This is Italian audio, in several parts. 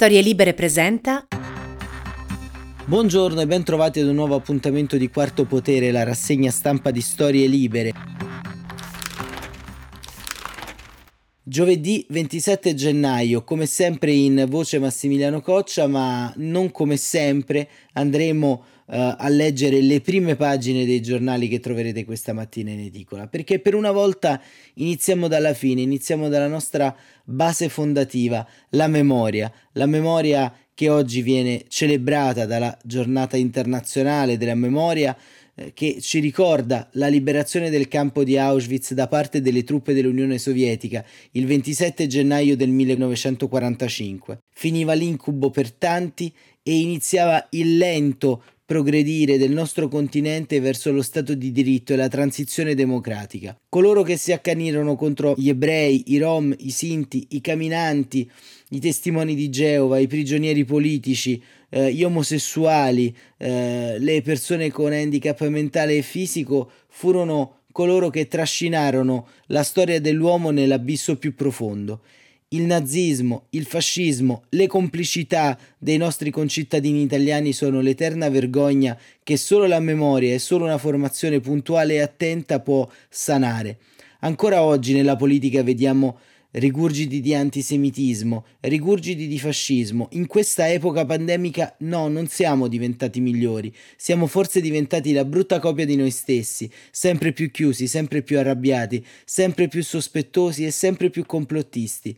Storie Libere presenta. Buongiorno e ben trovati ad un nuovo appuntamento di Quarto Potere, la rassegna stampa di Storie Libere. Giovedì 27 gennaio, come sempre in voce Massimiliano Coccia, ma non come sempre andremo uh, a leggere le prime pagine dei giornali che troverete questa mattina in edicola, perché per una volta iniziamo dalla fine, iniziamo dalla nostra base fondativa, la memoria, la memoria che oggi viene celebrata dalla giornata internazionale della memoria eh, che ci ricorda la liberazione del campo di Auschwitz da parte delle truppe dell'Unione Sovietica il 27 gennaio del 1945. Finiva l'incubo per tanti e iniziava il lento progredire del nostro continente verso lo Stato di diritto e la transizione democratica. Coloro che si accanirono contro gli ebrei, i rom, i sinti, i camminanti, i testimoni di Geova, i prigionieri politici, eh, gli omosessuali, eh, le persone con handicap mentale e fisico furono coloro che trascinarono la storia dell'uomo nell'abisso più profondo il nazismo, il fascismo, le complicità dei nostri concittadini italiani sono l'eterna vergogna che solo la memoria e solo una formazione puntuale e attenta può sanare. Ancora oggi nella politica vediamo rigurgiti di antisemitismo, rigurgiti di fascismo. In questa epoca pandemica no, non siamo diventati migliori, siamo forse diventati la brutta copia di noi stessi, sempre più chiusi, sempre più arrabbiati, sempre più sospettosi e sempre più complottisti.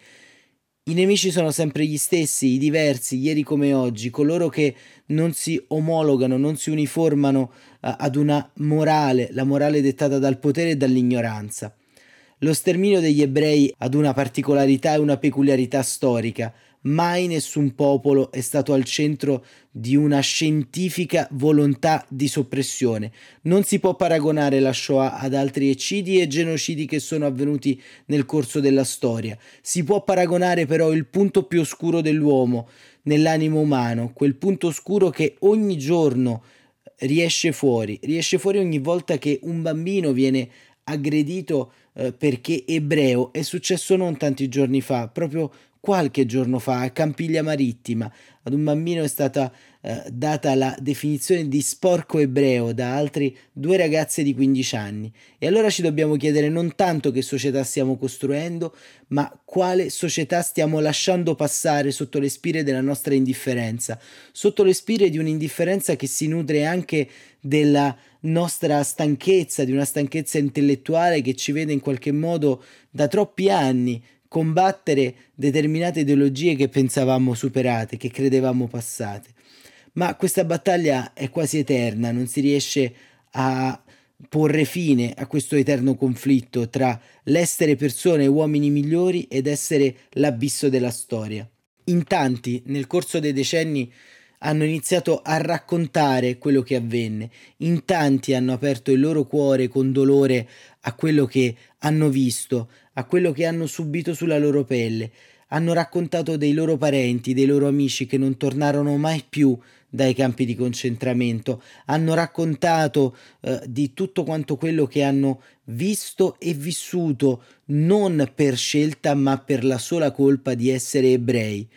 I nemici sono sempre gli stessi, i diversi, ieri come oggi, coloro che non si omologano, non si uniformano uh, ad una morale, la morale dettata dal potere e dall'ignoranza. Lo sterminio degli ebrei ad una particolarità e una peculiarità storica. Mai nessun popolo è stato al centro di una scientifica volontà di soppressione. Non si può paragonare la Shoah ad altri eccidi e genocidi che sono avvenuti nel corso della storia. Si può paragonare però il punto più oscuro dell'uomo nell'animo umano, quel punto oscuro che ogni giorno riesce fuori, riesce fuori ogni volta che un bambino viene aggredito eh, perché ebreo è successo non tanti giorni fa, proprio qualche giorno fa a Campiglia Marittima. Ad un bambino è stata eh, data la definizione di sporco ebreo da altri due ragazze di 15 anni. E allora ci dobbiamo chiedere non tanto che società stiamo costruendo, ma quale società stiamo lasciando passare sotto le spire della nostra indifferenza, sotto le spire di un'indifferenza che si nutre anche della nostra stanchezza, di una stanchezza intellettuale che ci vede in qualche modo da troppi anni combattere determinate ideologie che pensavamo superate, che credevamo passate. Ma questa battaglia è quasi eterna, non si riesce a porre fine a questo eterno conflitto tra l'essere persone e uomini migliori ed essere l'abisso della storia. In tanti, nel corso dei decenni, hanno iniziato a raccontare quello che avvenne, in tanti hanno aperto il loro cuore con dolore a quello che hanno visto, a quello che hanno subito sulla loro pelle, hanno raccontato dei loro parenti, dei loro amici che non tornarono mai più dai campi di concentramento, hanno raccontato eh, di tutto quanto quello che hanno visto e vissuto non per scelta ma per la sola colpa di essere ebrei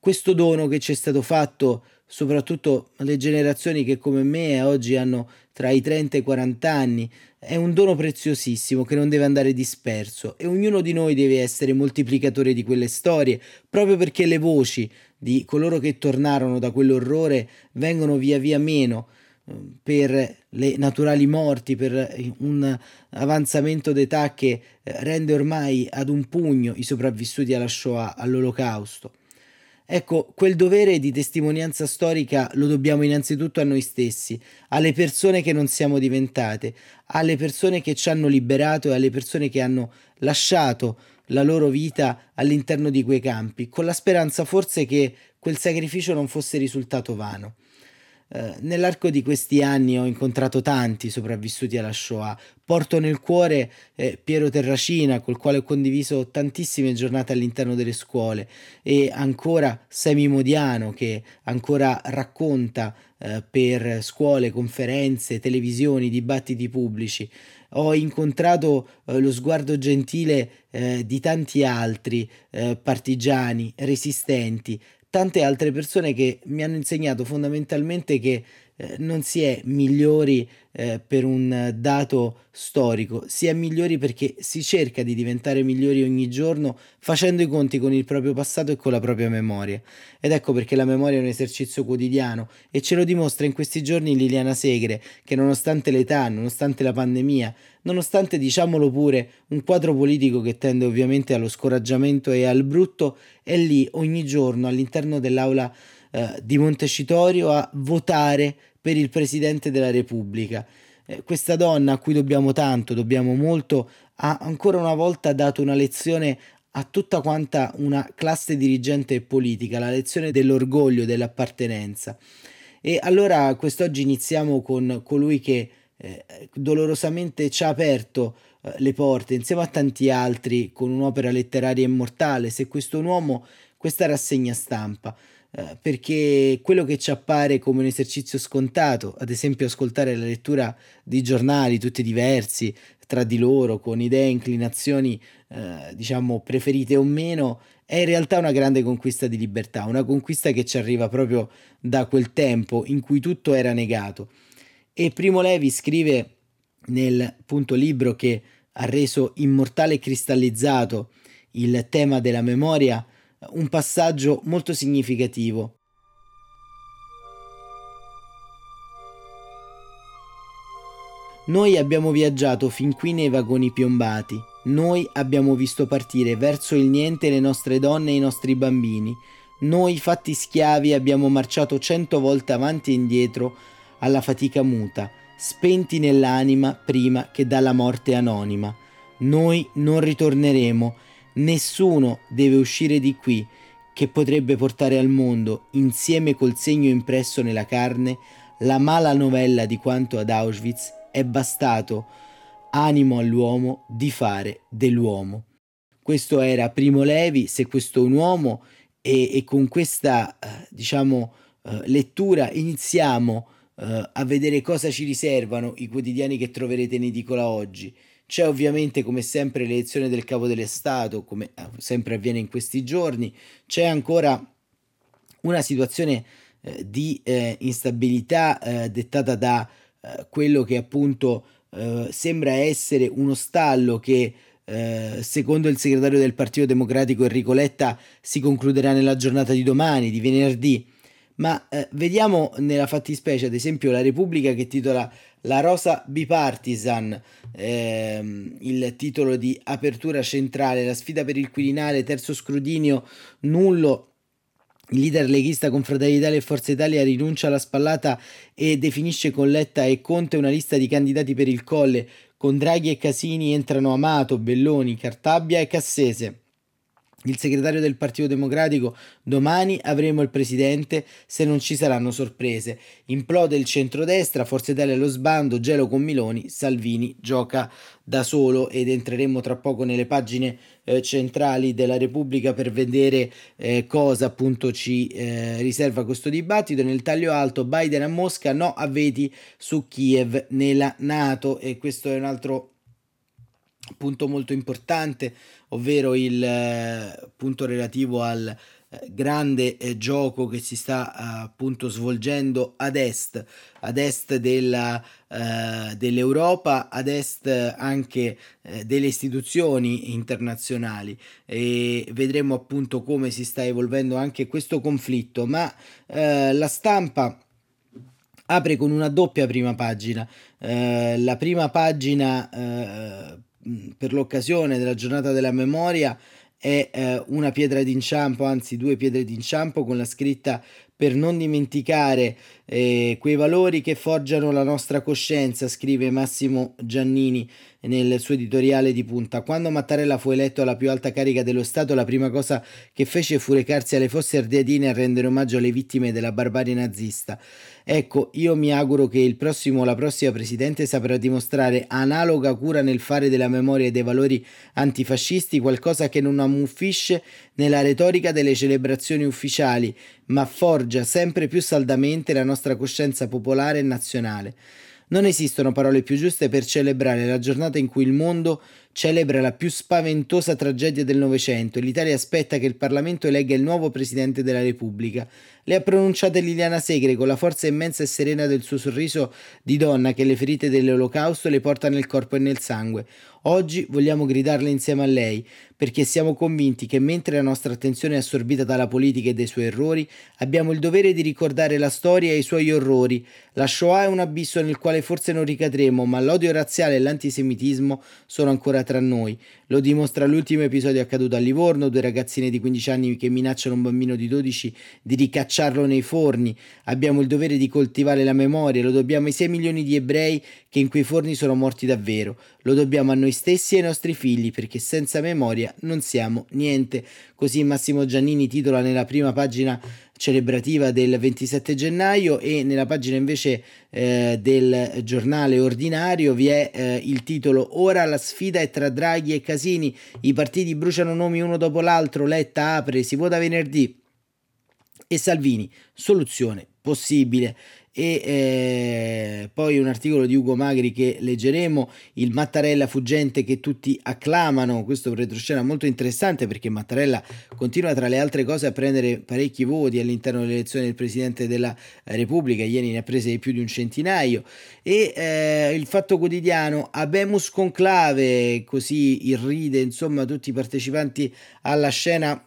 questo dono che ci è stato fatto soprattutto alle generazioni che come me oggi hanno tra i 30 e i 40 anni, è un dono preziosissimo che non deve andare disperso e ognuno di noi deve essere moltiplicatore di quelle storie, proprio perché le voci di coloro che tornarono da quell'orrore vengono via via meno eh, per le naturali morti, per un avanzamento d'età che eh, rende ormai ad un pugno i sopravvissuti alla Shoah, all'olocausto. Ecco, quel dovere di testimonianza storica lo dobbiamo innanzitutto a noi stessi, alle persone che non siamo diventate, alle persone che ci hanno liberato e alle persone che hanno lasciato la loro vita all'interno di quei campi, con la speranza forse che quel sacrificio non fosse risultato vano. Eh, nell'arco di questi anni ho incontrato tanti sopravvissuti alla Shoah. Porto nel cuore eh, Piero Terracina, col quale ho condiviso tantissime giornate all'interno delle scuole, e ancora Semi Modiano, che ancora racconta eh, per scuole, conferenze, televisioni, dibattiti pubblici. Ho incontrato eh, lo sguardo gentile eh, di tanti altri partigiani, resistenti, tante altre persone che mi hanno insegnato fondamentalmente che eh, non si è migliori eh, per un dato storico, si è migliori perché si cerca di diventare migliori ogni giorno facendo i conti con il proprio passato e con la propria memoria. Ed ecco perché la memoria è un esercizio quotidiano e ce lo dimostra in questi giorni Liliana Segre, che nonostante l'età, nonostante la pandemia, nonostante diciamolo pure un quadro politico che tende ovviamente allo scoraggiamento e al brutto, è lì ogni giorno all'interno dell'aula eh, di Montecitorio a votare per il Presidente della Repubblica. Eh, questa donna a cui dobbiamo tanto, dobbiamo molto, ha ancora una volta dato una lezione a tutta quanta una classe dirigente politica, la lezione dell'orgoglio, dell'appartenenza. E allora quest'oggi iniziamo con colui che eh, dolorosamente ci ha aperto eh, le porte insieme a tanti altri con un'opera letteraria immortale. Se questo uomo, questa rassegna stampa. Eh, perché quello che ci appare come un esercizio scontato, ad esempio ascoltare la lettura di giornali tutti diversi tra di loro, con idee e inclinazioni eh, diciamo preferite o meno, è in realtà una grande conquista di libertà, una conquista che ci arriva proprio da quel tempo in cui tutto era negato. E Primo Levi scrive nel punto libro che ha reso immortale e cristallizzato il tema della memoria, un passaggio molto significativo. Noi abbiamo viaggiato fin qui nei vagoni piombati, noi abbiamo visto partire verso il niente le nostre donne e i nostri bambini, noi fatti schiavi abbiamo marciato cento volte avanti e indietro alla fatica muta, spenti nell'anima prima che dalla morte anonima. Noi non ritorneremo Nessuno deve uscire di qui che potrebbe portare al mondo, insieme col segno impresso nella carne, la mala novella di quanto ad Auschwitz è bastato animo all'uomo di fare dell'uomo. Questo era Primo Levi, se questo è un uomo, e, e con questa eh, diciamo eh, lettura iniziamo eh, a vedere cosa ci riservano i quotidiani che troverete in edicola oggi. C'è ovviamente come sempre l'elezione del capo dello Stato, come eh, sempre avviene in questi giorni, c'è ancora una situazione eh, di eh, instabilità eh, dettata da eh, quello che appunto eh, sembra essere uno stallo che secondo il segretario del Partito Democratico Enrico Letta si concluderà nella giornata di domani, di venerdì. Ma vediamo nella fattispecie, ad esempio, la Repubblica che titola la rosa bipartisan, ehm, il titolo di apertura centrale, la sfida per il Quirinale, terzo scrutinio, nullo. Il leader leghista con Fratelli d'Italia e Forza Italia rinuncia alla spallata e definisce con Letta e Conte una lista di candidati per il Colle. Con Draghi e Casini entrano Amato, Belloni, Cartabbia e Cassese il segretario del Partito Democratico, domani avremo il presidente se non ci saranno sorprese. Implode il centrodestra, Forza Italia allo sbando, gelo con Miloni, Salvini gioca da solo ed entreremo tra poco nelle pagine eh, centrali della Repubblica per vedere eh, cosa appunto ci eh, riserva questo dibattito. Nel taglio alto Biden a Mosca, no a veti su Kiev nella Nato e questo è un altro punto molto importante, ovvero il eh, punto relativo al eh, grande eh, gioco che si sta appunto svolgendo ad est, ad est della, eh, dell'Europa, ad est anche eh, delle istituzioni internazionali e vedremo appunto come si sta evolvendo anche questo conflitto, ma eh, la stampa apre con una doppia prima pagina. la prima pagina per l'occasione della giornata della memoria è eh, una pietra d'inciampo, anzi due pietre d'inciampo con la scritta per non dimenticare eh, quei valori che forgiano la nostra coscienza, scrive Massimo Giannini nel suo editoriale di punta. Quando Mattarella fu eletto alla più alta carica dello Stato, la prima cosa che fece fu recarsi alle fosse ardeatine a rendere omaggio alle vittime della barbarie nazista. Ecco, io mi auguro che il prossimo o la prossima presidente saprà dimostrare analoga cura nel fare della memoria e dei valori antifascisti qualcosa che non ammuffisce nella retorica delle celebrazioni ufficiali, ma forgia sempre più saldamente la nostra coscienza popolare e nazionale. Non esistono parole più giuste per celebrare la giornata in cui il mondo celebra la più spaventosa tragedia del Novecento e l'Italia aspetta che il Parlamento elegga il nuovo Presidente della Repubblica. Le ha pronunciate Liliana Segre con la forza immensa e serena del suo sorriso di donna che le ferite dell'olocausto le porta nel corpo e nel sangue. Oggi vogliamo gridarle insieme a lei, perché siamo convinti che mentre la nostra attenzione è assorbita dalla politica e dai suoi errori, abbiamo il dovere di ricordare la storia e i suoi orrori. La Shoah è un abisso nel quale forse non ricadremo, ma l'odio razziale e l'antisemitismo sono ancora tra noi. Lo dimostra l'ultimo episodio accaduto a Livorno, due ragazzine di 15 anni che minacciano un bambino di 12 di ricacciarlo nei forni. Abbiamo il dovere di coltivare la memoria, lo dobbiamo ai 6 milioni di ebrei che in quei forni sono morti davvero. Lo dobbiamo a noi stessi e ai nostri figli, perché senza memoria non siamo niente. Così Massimo Giannini titola nella prima pagina celebrativa del 27 gennaio e nella pagina invece eh, del giornale ordinario vi è eh, il titolo Ora la sfida è tra Draghi e Casini, i partiti bruciano nomi uno dopo l'altro, Letta apre, si vota venerdì. E Salvini, soluzione possibile e eh, poi un articolo di Ugo Magri che leggeremo, il Mattarella fuggente che tutti acclamano, questo retroscena molto interessante perché Mattarella continua tra le altre cose a prendere parecchi voti all'interno delle elezioni del Presidente della Repubblica, ieri ne ha prese più di un centinaio. E eh, il Fatto Quotidiano, Abemus Conclave, così irride insomma tutti i partecipanti alla scena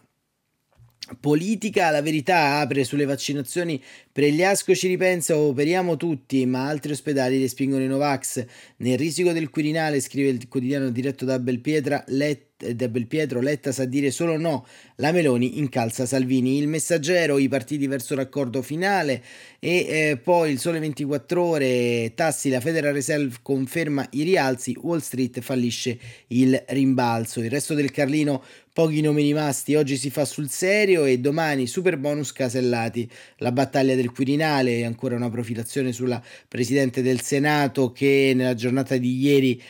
politica, la verità apre sulle vaccinazioni Pregliasco ci ripensa, operiamo tutti, ma altri ospedali respingono i Novax. Nel risico del Quirinale, scrive il quotidiano diretto da Belpietra, Letta da Belpietro Letta sa dire solo no, la Meloni incalza Salvini, il messaggero, i partiti verso l'accordo finale e eh, poi il sole 24 ore, tassi, la Federal Reserve conferma i rialzi, Wall Street fallisce il rimbalzo, il resto del Carlino pochi nomi rimasti, oggi si fa sul serio e domani super bonus casellati, la battaglia del Quirinale, ancora una profilazione sulla Presidente del Senato che nella giornata di ieri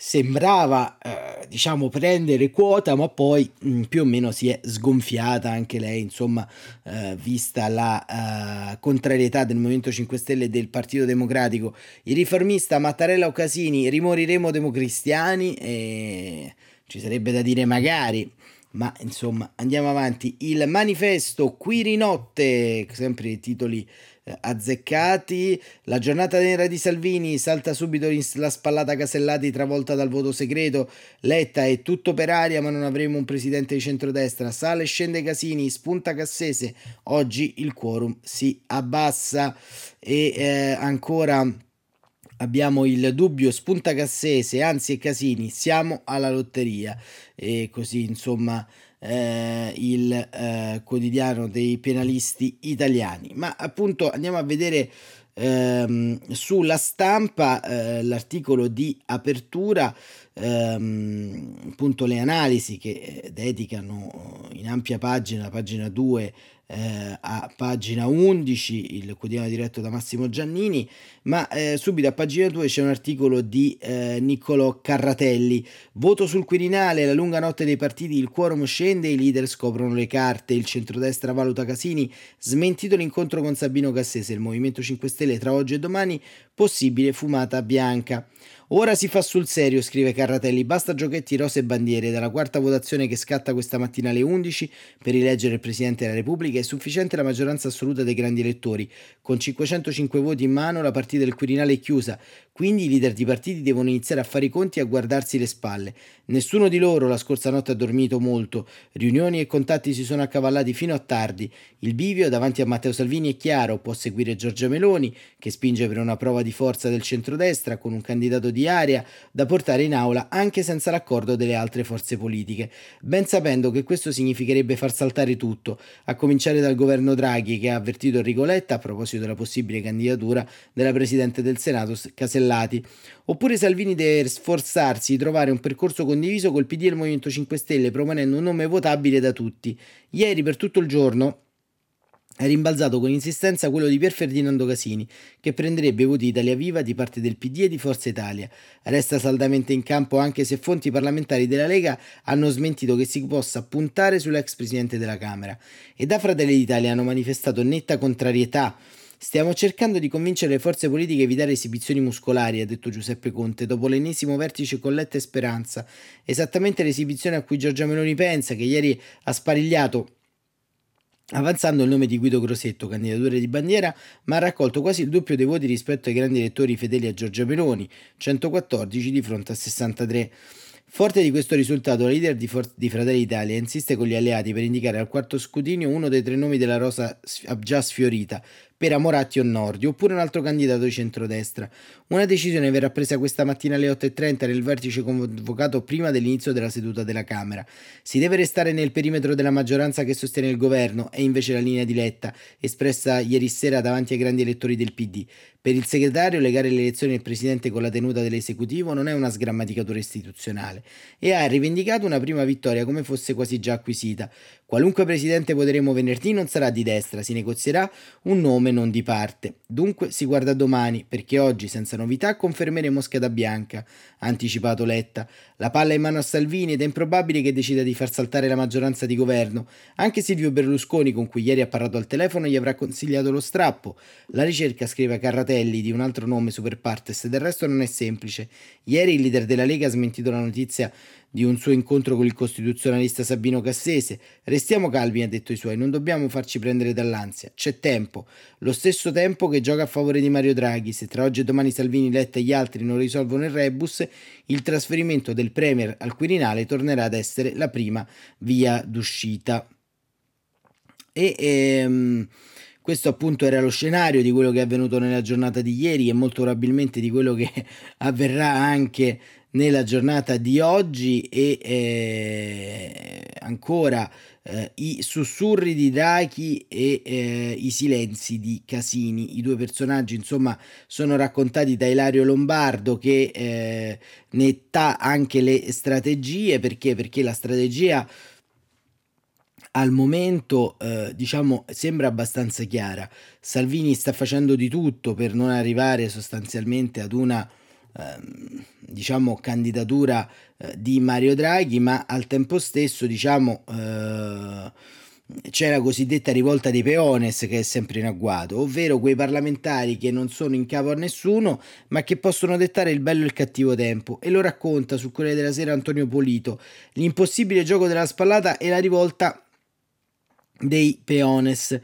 sembrava eh, diciamo prendere quota ma poi mh, mm, più o meno si è sgonfiata anche lei insomma eh, vista la eh, contrarietà del Movimento 5 Stelle e del Partito Democratico. Il riformista Mattarella o Casini rimoriremo democristiani e ci sarebbe da dire magari ma insomma andiamo avanti. Il manifesto Quirinotte sempre i titoli azzeccati. La giornata nera di Salvini salta subito la spallata Casellati travolta dal voto segreto. Letta è tutto per aria, ma non avremo un presidente di centrodestra. Sale e scende Casini, spunta Cassese. Oggi il quorum si abbassa e eh, ancora abbiamo il dubbio spunta Cassese, anzi e Casini, siamo alla lotteria e così insomma eh, il eh, quotidiano dei penalisti italiani. Ma appunto andiamo a vedere ehm, sulla stampa eh, l'articolo di apertura, ehm, appunto le analisi che dedicano in ampia pagina, pagina 2, eh, a pagina 11, il quotidiano diretto da Massimo Giannini, ma eh, subito a pagina 2 c'è un articolo di eh, Niccolò Carratelli. Voto sul Quirinale, la lunga notte dei partiti, il quorum scende, i leader scoprono le carte, il centrodestra valuta Casini, smentito l'incontro con Sabino Cassese, il Movimento 5 Stelle tra oggi e domani, possibile fumata bianca. Ora si fa sul serio, scrive Carratelli, basta giochetti rose e bandiere. Dalla quarta votazione che scatta questa mattina alle 11 per rileggere il Presidente della Repubblica è sufficiente la maggioranza assoluta dei grandi elettori. Con 505 voti in mano la partita del Quirinale è chiusa, quindi i leader di partiti devono iniziare a fare i conti e a guardarsi le spalle. Nessuno di loro la scorsa notte ha dormito molto, riunioni e contatti si sono accavallati fino a tardi. Il bivio davanti a Matteo Salvini è chiaro, può seguire Giorgia Meloni, che spinge per una prova di forza del centrodestra con un candidato di area da portare in aula anche senza l'accordo delle altre forze politiche, ben sapendo che questo significherebbe far saltare tutto, a cominciare dal governo Draghi che ha avvertito Enrico a proposito della possibile candidatura della Presidente del Senato Casellati. Oppure Salvini deve sforzarsi di trovare un percorso condiviso col PD e il Movimento 5 Stelle, proponendo un nome votabile da tutti. Ieri, per tutto il giorno, è rimbalzato con insistenza quello di Pier Ferdinando Casini, che prenderebbe voti Italia Viva di parte del PD e di Forza Italia. Resta saldamente in campo anche se fonti parlamentari della Lega hanno smentito che si possa puntare sull'ex presidente della Camera. E da Fratelli d'Italia hanno manifestato netta contrarietà Stiamo cercando di convincere le forze politiche a evitare esibizioni muscolari, ha detto Giuseppe Conte, dopo l'ennesimo vertice con Letta e Speranza. Esattamente l'esibizione a cui Giorgia Meloni pensa, che ieri ha sparigliato avanzando il nome di Guido Grosetto, candidatura di bandiera, ma ha raccolto quasi il doppio dei voti rispetto ai grandi elettori fedeli a Giorgia Meloni, 114 di fronte a 63. Forte di questo risultato, la leader di, For- di, Fratelli Italia insiste con gli alleati per indicare al quarto scrutinio uno dei tre nomi della rosa già sfiorita, per Amoratti o Nordi, oppure un altro candidato di centrodestra. Una decisione verrà presa questa mattina alle 8.30 nel vertice convocato prima dell'inizio della seduta della Camera. Si deve restare nel perimetro della maggioranza che sostiene il governo, è invece la linea di Letta, espressa ieri sera davanti ai grandi elettori del PD. Per il segretario legare l'elezione del presidente con la tenuta dell'esecutivo non è una sgrammaticatura istituzionale e ha rivendicato una prima vittoria come fosse quasi già acquisita. Qualunque presidente voteremo venerdì non sarà di destra, si negozierà un nome non di parte. Dunque si guarda domani, perché oggi, senza novità, confermeremo scheda bianca, ha anticipato Letta. La palla è in mano a Salvini ed è improbabile che decida di far saltare la maggioranza di governo. Anche Silvio Berlusconi, con cui ieri ha parlato al telefono, gli avrà consigliato lo strappo. La ricerca, scrive Carratelli, di un altro nome super partes, del resto non è semplice. Ieri il leader della Lega ha smentito la notizia di un suo incontro con il costituzionalista Sabino Cassese. Restiamo calmi, ha detto i suoi, non dobbiamo farci prendere dall'ansia. C'è tempo, lo stesso tempo che gioca a favore di Mario Draghi. Se tra oggi e domani Salvini, Letta e gli altri non risolvono il rebus, il trasferimento del Premier al Quirinale tornerà ad essere la prima via d'uscita. E ehm, questo appunto era lo scenario di quello che è avvenuto nella giornata di ieri e molto probabilmente di quello che avverrà anche nella giornata di oggi e eh, ancora eh, i sussurri di Draghi e eh, i silenzi di Casini. I due personaggi, insomma, sono raccontati da Ilario Lombardo che eh, ne ta anche le strategie. Perché? Perché la strategia al momento eh, diciamo sembra abbastanza chiara. Salvini sta facendo di tutto per non arrivare sostanzialmente ad una Ehm, diciamo candidatura eh, di Mario Draghi, ma al tempo stesso diciamo eh, c'è la cosiddetta rivolta dei peones che è sempre in agguato, ovvero quei parlamentari che non sono in capo a nessuno, ma che possono dettare il bello e il cattivo tempo. E lo racconta su Corriere della Sera Antonio Polito, l'impossibile gioco della spallata e la rivolta dei peones.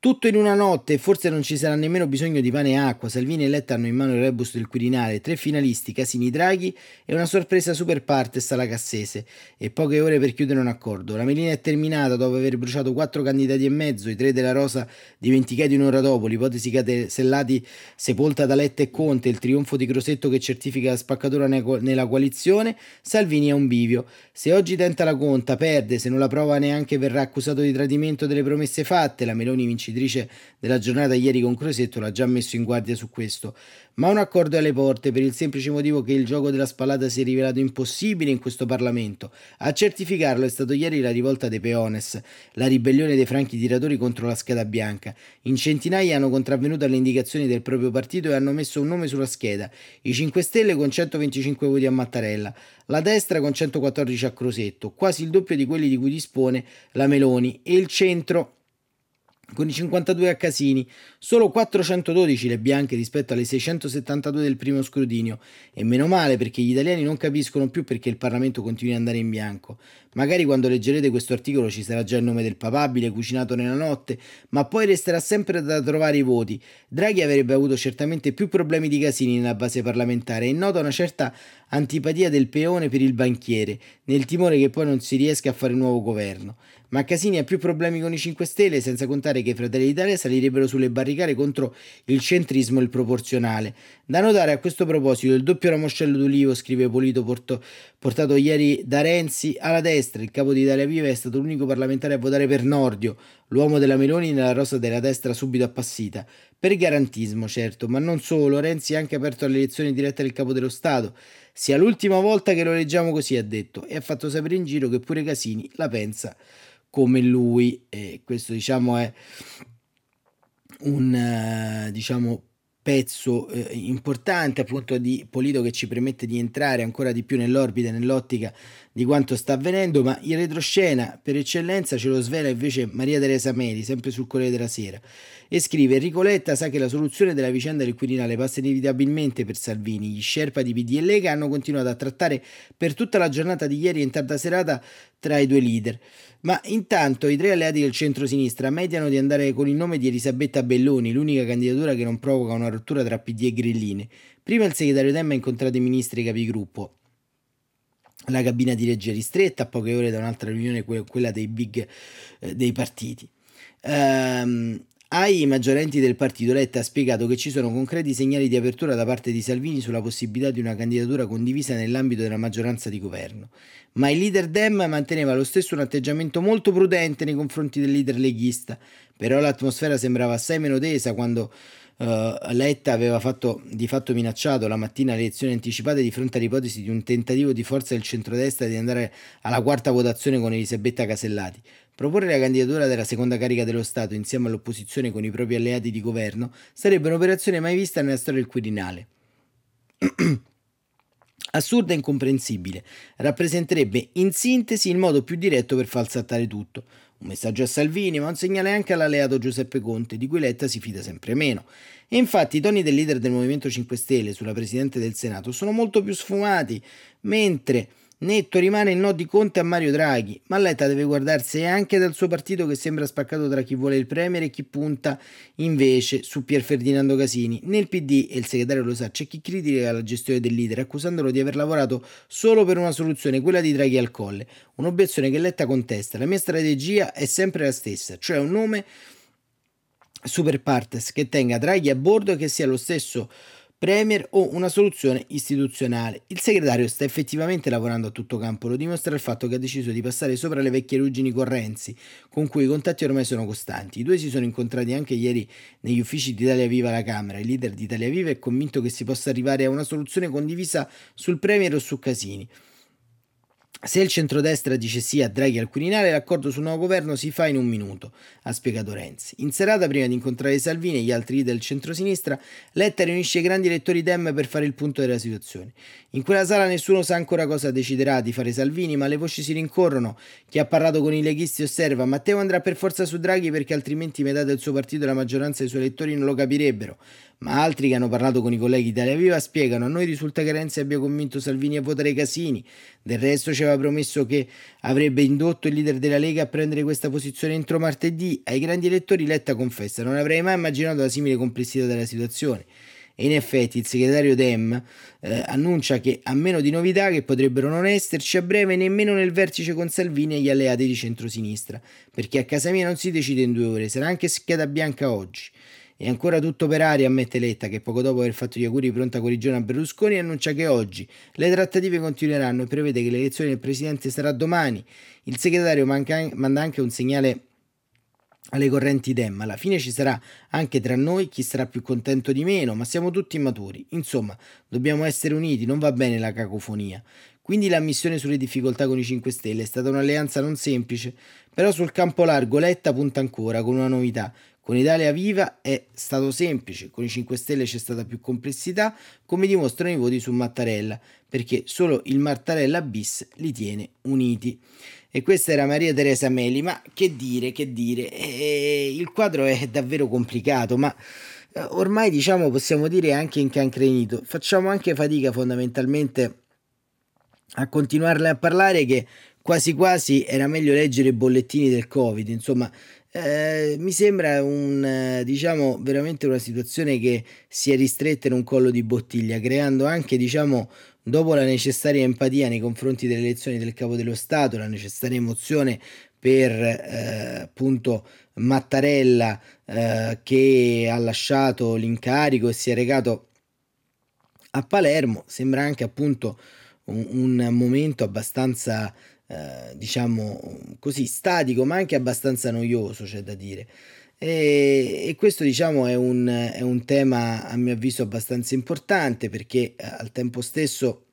Tutto in una notte, forse non ci sarà nemmeno bisogno di pane e acqua. Salvini e Letta hanno in mano il rebus del Quirinale, tre finalisti, Casini Draghi e una sorpresa super partes alla Cassese. E poche ore per chiudere un accordo. La melina è terminata dopo aver bruciato quattro candidati e mezzo, i tre della Rosa dimenticati un'ora dopo, l'ipotesi Casellati sepolta da Letta e Conte, il trionfo di Crosetto che certifica la spaccatura nella coalizione. Salvini è un bivio. Se oggi tenta la conta, perde, se non la prova neanche verrà accusato di tradimento delle promesse fatte. La Meloni vince vincitrice della giornata ieri con Crosetto l'ha già messo in guardia su questo, ma un accordo è alle porte per il semplice motivo che il gioco della spallata si è rivelato impossibile in questo Parlamento. A certificarlo è stato ieri la rivolta dei Peones, la ribellione dei franchi tiratori contro la scheda bianca. In centinaia hanno contravvenuto alle indicazioni del proprio partito e hanno messo un nome sulla scheda, i 5 Stelle con 125 voti a Mattarella, la destra con 114 a Crosetto, quasi il doppio di quelli di cui dispone la Meloni, e il centro con i 52 a Casini, solo 412 le bianche rispetto alle 672 del primo scrutinio, e meno male perché gli italiani non capiscono più perché il Parlamento continui ad andare in bianco. Magari quando leggerete questo articolo ci sarà già il nome del papabile cucinato nella notte, ma poi resterà sempre da trovare i voti. Draghi avrebbe avuto certamente più problemi di Casini nella base parlamentare e nota una certa antipatia del peone per il banchiere, nel timore che poi non si riesca a fare un nuovo governo. Ma Casini ha più problemi con i 5 Stelle, senza contare che i Fratelli d'Italia salirebbero sulle barricate contro il centrismo e il proporzionale. Da notare a questo proposito il doppio ramoscello d'ulivo, scrive Polito, porto, portato ieri da Renzi alla destra. Il capo di Italia Viva è stato l'unico parlamentare a votare per Nordio, l'uomo della Meloni nella rosa della destra subito appassita. Per garantismo, certo, ma non solo. Renzi ha anche aperto alle elezioni dirette del capo dello Stato. Sia l'ultima volta che lo leggiamo così, ha detto, e ha fatto sapere in giro che pure Casini la pensa come lui e questo diciamo è un eh, diciamo pezzo eh, importante appunto di Polito che ci permette di entrare ancora di più nell'orbita, nell'ottica di quanto sta avvenendo, ma il retroscena per eccellenza ce lo svela invece Maria Teresa Meli, sempre sul Corriere della Sera, e scrive Enrico Letta sa che la soluzione della vicenda del Quirinale passa inevitabilmente per Salvini. Gli Sherpa di PD e Lega hanno continuato a trattare per tutta la giornata di ieri in tarda serata tra i due leader. Ma intanto i tre alleati del centro-sinistra mediano di andare con il nome di Elisabetta Belloni, l'unica candidatura che non provoca una rottura tra PD e grilline. Prima il segretario Demma ha incontrato i ministri e capigruppo. La cabina di regia ristretta a poche ore da un'altra riunione, quella dei big eh, dei partiti. Ehm, ai maggiorenti del partito Letta ha spiegato che ci sono concreti segnali di apertura da parte di Salvini sulla possibilità di una candidatura condivisa nell'ambito della maggioranza di governo. Ma il leader Dem manteneva lo stesso un atteggiamento molto prudente nei confronti del leader leghista. Però l'atmosfera sembrava assai meno tesa quando Uh, Letta aveva fatto, di fatto minacciato la mattina le elezioni anticipate di fronte all'ipotesi di un tentativo di forza del centrodestra di andare alla quarta votazione con Elisabetta Casellati. Proporre la candidatura della seconda carica dello Stato insieme all'opposizione con i propri alleati di governo sarebbe un'operazione mai vista nella storia del Quirinale. Assurda e incomprensibile, rappresenterebbe in sintesi il modo più diretto per falsattare tutto. Un messaggio a Salvini, ma un segnale anche all'alleato Giuseppe Conte, di cui Letta si fida sempre meno. E infatti i toni del leader del Movimento 5 Stelle sulla Presidente del Senato sono molto più sfumati, mentre Netto rimane il no di Conte a Mario Draghi, ma Letta deve guardarsi anche dal suo partito che sembra spaccato tra chi vuole il Premier e chi punta invece su Pier Ferdinando Casini. Nel PD, e il segretario lo sa, c'è chi critica la gestione del leader accusandolo di aver lavorato solo per una soluzione, quella di Draghi al colle. Un'obiezione che Letta contesta. La mia strategia è sempre la stessa, cioè un nome super partes che tenga Draghi a bordo e che sia lo stesso Premier o una soluzione istituzionale. Il segretario sta effettivamente lavorando a tutto campo, lo dimostra il fatto che ha deciso di passare sopra le vecchie ruggini con Renzi, con cui i contatti ormai sono costanti. I due si sono incontrati anche ieri negli uffici di Italia Viva alla Camera. Il leader di Italia Viva è convinto che si possa arrivare a una soluzione condivisa sul Premier o su Casini. Se il centrodestra dice sì a Draghi al Quirinale, l'accordo sul nuovo governo si fa in un minuto, ha spiegato Renzi. In serata, prima di incontrare Salvini e gli altri del centrosinistra, Letta riunisce i grandi elettori Dem per fare il punto della situazione. In quella sala nessuno sa ancora cosa deciderà di fare Salvini, ma le voci si rincorrono. Chi ha parlato con i leghisti osserva: Matteo andrà per forza su Draghi perché altrimenti metà del suo partito e la maggioranza dei suoi elettori non lo capirebbero ma altri che hanno parlato con i colleghi Italia Viva spiegano a noi risulta che Renzi abbia convinto Salvini a votare Casini, del resto ci aveva promesso che avrebbe indotto il leader della Lega a prendere questa posizione entro martedì, ai grandi elettori Letta confessa non avrei mai immaginato la simile complessità della situazione. E in effetti il segretario Dem eh, annuncia che a meno di novità che potrebbero non esserci a breve nemmeno nel vertice con Salvini e gli alleati di centrosinistra, perché a casa mia non si decide in due ore, sarà anche scheda bianca oggi. È ancora tutto per aria, ammette Letta, che poco dopo aver fatto gli auguri di pronta guarigione a Berlusconi annuncia che oggi le trattative continueranno e prevede che l'elezione del Presidente sarà domani. Il segretario manca, manda anche un segnale alle correnti Dem. Alla fine ci sarà anche tra noi chi sarà più contento di meno, ma siamo tutti maturi. Insomma, dobbiamo essere uniti, non va bene la cacofonia. Quindi l'ammissione sulle difficoltà con i 5 Stelle è stata un'alleanza non semplice, però sul campo largo Letta punta ancora con una novità, con Italia Viva è stato semplice, con i 5 Stelle c'è stata più complessità, come dimostrano i voti su Mattarella, perché solo il Mattarella bis li tiene uniti. E questa era Maria Teresa Meli, ma che dire, che dire, eh, il quadro è davvero complicato, ma eh, ormai diciamo possiamo dire anche incancrenito, facciamo anche fatica fondamentalmente a continuarle a parlare che quasi quasi era meglio leggere i bollettini del Covid, insomma eh, mi sembra un, eh, diciamo, veramente una situazione che si è ristretta in un collo di bottiglia, creando anche, diciamo, dopo la necessaria empatia nei confronti delle elezioni del capo dello Stato, la necessaria emozione per eh, appunto Mattarella eh, che ha lasciato l'incarico e si è recato a Palermo, sembra anche appunto un, un momento abbastanza eh, diciamo così statico ma anche abbastanza noioso c'è da dire e, e questo diciamo è un, è un, tema a mio avviso abbastanza importante perché eh, al tempo stesso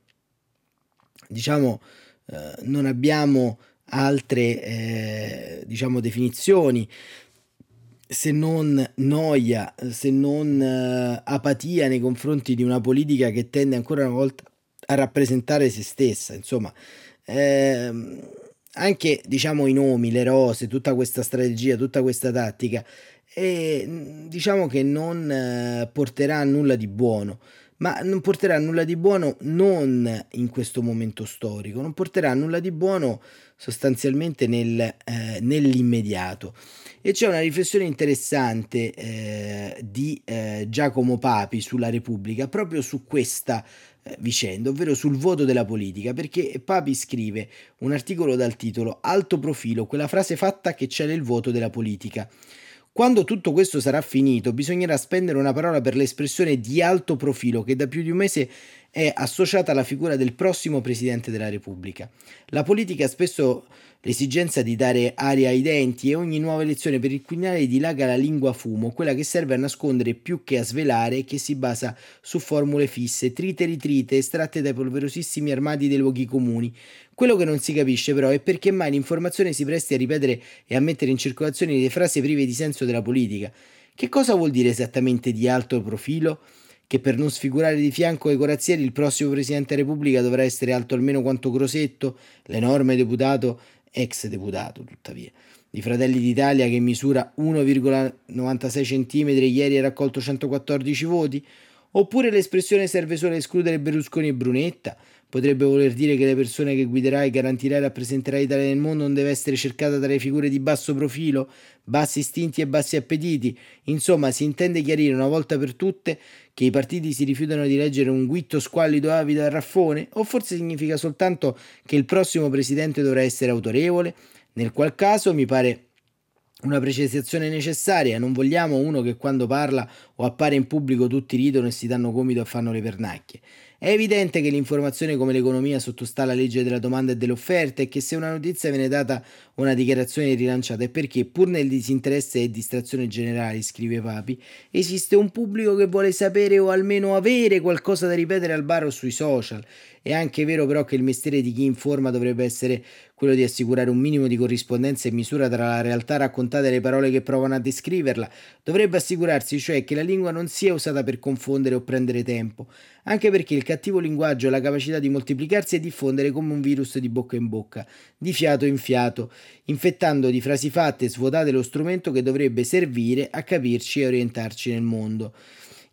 diciamo eh, non abbiamo altre eh, diciamo definizioni se non noia, se non uh, apatia nei confronti di una politica che tende ancora una volta a rappresentare se stessa. Insomma, eh, anche diciamo i nomi, le rose, tutta questa strategia, tutta questa tattica, e diciamo che non eh, porterà a nulla di buono ma non porterà nulla di buono non in questo momento storico, non porterà nulla di buono sostanzialmente nel, eh, nell'immediato. E c'è una riflessione interessante eh, di eh, Giacomo Papi sulla Repubblica proprio su questa vicenda, ovvero sul voto della politica, perché Papi scrive un articolo dal titolo Alto profilo, quella frase fatta che c'è nel voto della politica. Quando tutto questo sarà finito, bisognerà spendere una parola per l'espressione di alto profilo che da più di un mese è associata alla figura del prossimo Presidente della Repubblica. La politica ha spesso l'esigenza di dare aria ai denti e ogni nuova elezione per il Quirinale dilaga la lingua fumo, quella che serve a nascondere più che a svelare e che si basa su formule fisse, trite e ritrite estratte dai polverosissimi armadi dei luoghi comuni, quello che non si capisce però è perché mai l'informazione si presti a ripetere e a mettere in circolazione le frasi prive di senso della politica. Che cosa vuol dire esattamente di alto profilo? Che per non sfigurare di fianco ai corazzieri il prossimo Presidente della Repubblica dovrà essere alto almeno quanto Crosetto, l'enorme deputato, ex deputato tuttavia, di Fratelli d'Italia che misura 1,96 cm e ieri ha raccolto 114 voti? Oppure l'espressione serve solo a escludere Berlusconi e Brunetta? Potrebbe voler dire che le persone che guiderai, garantirai e rappresenterai l'Italia nel mondo non deve essere cercata tra le figure di basso profilo, bassi istinti e bassi appetiti. Insomma, si intende chiarire una volta per tutte che i partiti si rifiutano di leggere un guitto squallido avido al raffone? O forse significa soltanto che il prossimo presidente dovrà essere autorevole? Nel qual caso mi pare una precisazione necessaria, non vogliamo uno che quando parla o appare in pubblico tutti ridono e si danno gomito e fanno le pernacchie. È evidente che l'informazione come l'economia sottostà alla legge della domanda e dell'offerta e che se una notizia viene data una dichiarazione rilanciata è perché, pur nel disinteresse e distrazione generale, scrive Papi, esiste un pubblico che vuole sapere o almeno avere qualcosa da ripetere al bar o sui social. È anche vero però che il mestiere di chi informa dovrebbe essere quello di assicurare un minimo di corrispondenza e misura tra la realtà raccontata e le parole che provano a descriverla. Dovrebbe assicurarsi cioè che la lingua non sia usata per confondere o prendere tempo, anche perché il cattivo linguaggio ha la capacità di moltiplicarsi e diffondere come un virus di bocca in bocca, di fiato in fiato, infettando di frasi fatte e svuotate lo strumento che dovrebbe servire a capirci e orientarci nel mondo.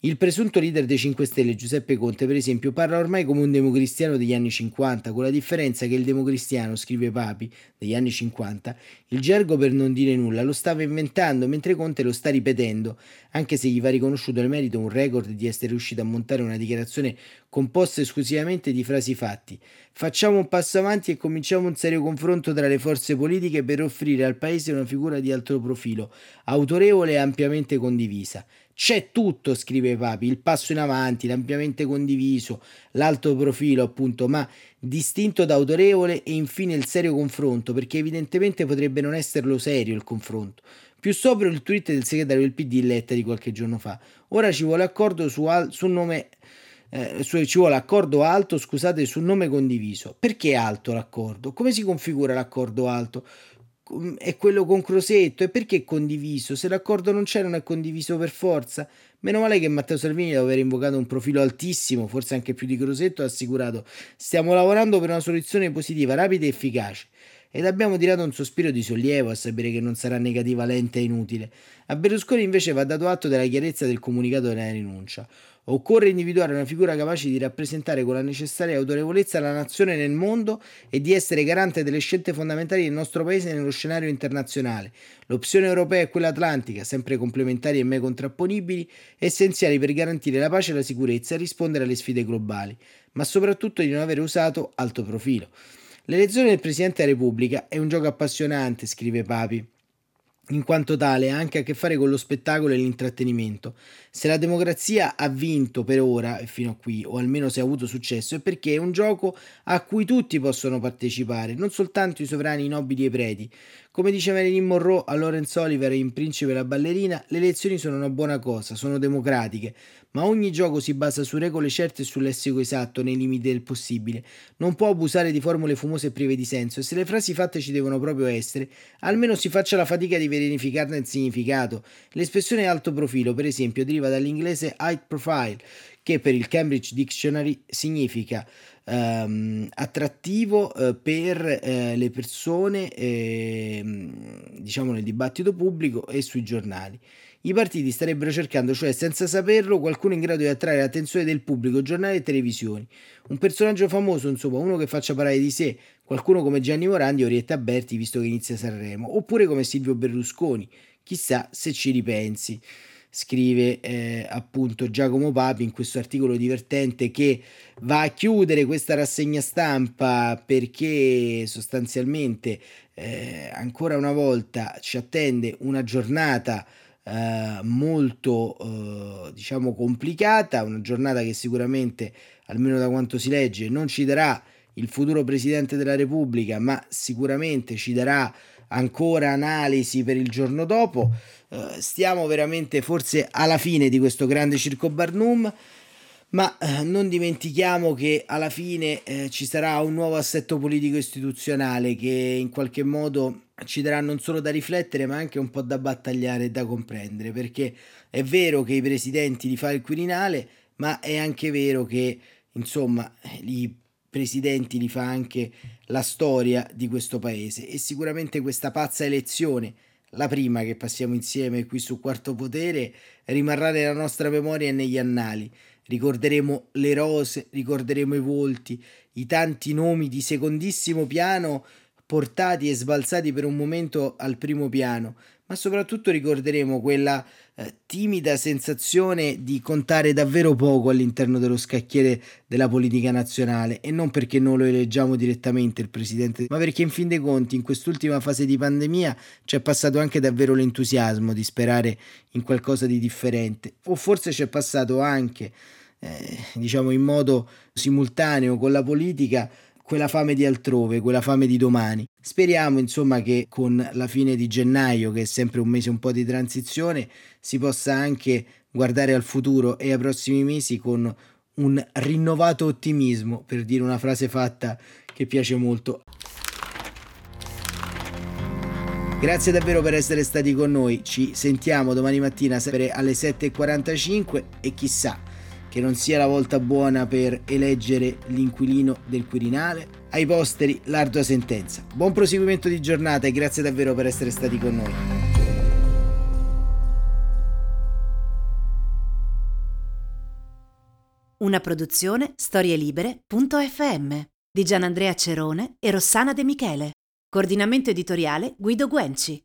Il presunto leader dei 5 Stelle, Giuseppe Conte, per esempio, parla ormai come un democristiano degli anni 50, con la differenza che il democristiano, scrive Papi, degli anni 50, il gergo per non dire nulla lo stava inventando, mentre Conte lo sta ripetendo, anche se gli va riconosciuto il merito un record di essere riuscito a montare una dichiarazione composta esclusivamente di frasi fatti. Facciamo un passo avanti e cominciamo un serio confronto tra le forze politiche per offrire al Paese una figura di alto profilo, autorevole e ampiamente condivisa. C'è tutto, scrive Papi, il passo in avanti, l'ampiamente condiviso, l'alto profilo, appunto, ma distinto da autorevole e infine il serio confronto, perché evidentemente potrebbe non esserlo serio il confronto. Più sopra il tweet del segretario del PD Letta di qualche giorno fa. Ora ci vuole accordo su, al- su nome eh, su, ci vuole accordo alto, scusate, sul nome condiviso. Perché alto l'accordo? Come si configura l'accordo alto? È quello con Crosetto e perché condiviso? Se l'accordo non c'è non è condiviso per forza. Meno male che Matteo Salvini dopo aver invocato un profilo altissimo, forse anche più di Crosetto, ha assicurato stiamo lavorando per una soluzione positiva, rapida e efficace. Ed abbiamo tirato un sospiro di sollievo a sapere che non sarà negativa, lenta e inutile. A Berlusconi invece va dato atto della chiarezza del comunicato della rinuncia. Occorre individuare una figura capace di rappresentare con la necessaria autorevolezza la nazione nel mondo e di essere garante delle scelte fondamentali del nostro paese nello scenario internazionale. L'opzione europea e quella atlantica, sempre complementari e mai contrapponibili, essenziali per garantire la pace e la sicurezza e rispondere alle sfide globali, ma soprattutto di non avere usato alto profilo. L'elezione del Presidente della Repubblica è un gioco appassionante, scrive Papi in quanto tale ha anche a che fare con lo spettacolo e l'intrattenimento. Se la democrazia ha vinto per ora e fino a qui, o almeno se ha avuto successo, è perché è un gioco a cui tutti possono partecipare, non soltanto i sovrani, i nobili e i preti. Come dice Marilyn Monroe a Lawrence Oliver in Principe la ballerina, le elezioni sono una buona cosa, sono democratiche, ma ogni gioco si basa su regole certe e sull'essico esatto nei limiti del possibile. Non può abusare di formule fumose e prive di senso e se le frasi fatte ci devono proprio essere, almeno si faccia la fatica di verificarne il significato. L'espressione alto profilo, per esempio, deriva dall'inglese high profile, che per il Cambridge Dictionary significa ehm, attrattivo eh, per eh, le persone, ehm, diciamo nel dibattito pubblico e sui giornali. I partiti starebbero cercando, cioè senza saperlo, qualcuno in grado di attrarre l'attenzione del pubblico, giornali e televisioni. Un personaggio famoso, insomma, uno che faccia parlare di sé, qualcuno come Gianni Morandi o Orietta Berti, visto che inizia Sanremo, oppure come Silvio Berlusconi. Chissà se ci ripensi scrive eh, appunto Giacomo Papi in questo articolo divertente che va a chiudere questa rassegna stampa perché sostanzialmente eh, ancora una volta ci attende una giornata eh, molto eh, diciamo complicata, una giornata che sicuramente almeno da quanto si legge non ci darà il futuro presidente della Repubblica, ma sicuramente ci darà ancora analisi per il giorno dopo. Uh, stiamo veramente forse alla fine di questo grande circo Barnum, ma uh, non dimentichiamo che alla fine uh, ci sarà un nuovo assetto politico istituzionale che in qualche modo ci darà non solo da riflettere ma anche un po' da battagliare e da comprendere, perché è vero che i presidenti li fa il Quirinale, ma è anche vero che insomma i presidenti li fa anche la storia di questo paese e sicuramente questa pazza elezione, la prima che passiamo insieme qui su Quarto Potere, rimarrà nella nostra memoria e negli annali. Ricorderemo le rose, ricorderemo i volti, i tanti nomi di secondissimo piano portati e sbalzati per un momento al primo piano, ma soprattutto ricorderemo quella eh, timida sensazione di contare davvero poco all'interno dello scacchiere della politica nazionale. E non perché non lo eleggiamo direttamente il presidente, ma perché in fin dei conti in quest'ultima fase di pandemia c'è passato anche davvero l'entusiasmo di sperare in qualcosa di differente. O forse c'è passato anche eh, diciamo in modo simultaneo con la politica quella fame di altrove, quella fame di domani. Speriamo insomma che con la fine di gennaio, che è sempre un mese un po' di transizione, si possa anche guardare al futuro e ai prossimi mesi con un rinnovato ottimismo, per dire una frase fatta che piace molto. Grazie davvero per essere stati con noi, ci sentiamo domani mattina sempre alle 7.45 e chissà che non sia la volta buona per eleggere l'inquilino del Quirinale. Ai posteri l'ardua sentenza. Buon proseguimento di giornata e grazie davvero per essere stati con noi. Una produzione storielibere.fm di Gianandrea Cerone e Rossana De Michele. Coordinamento editoriale Guido Guenci.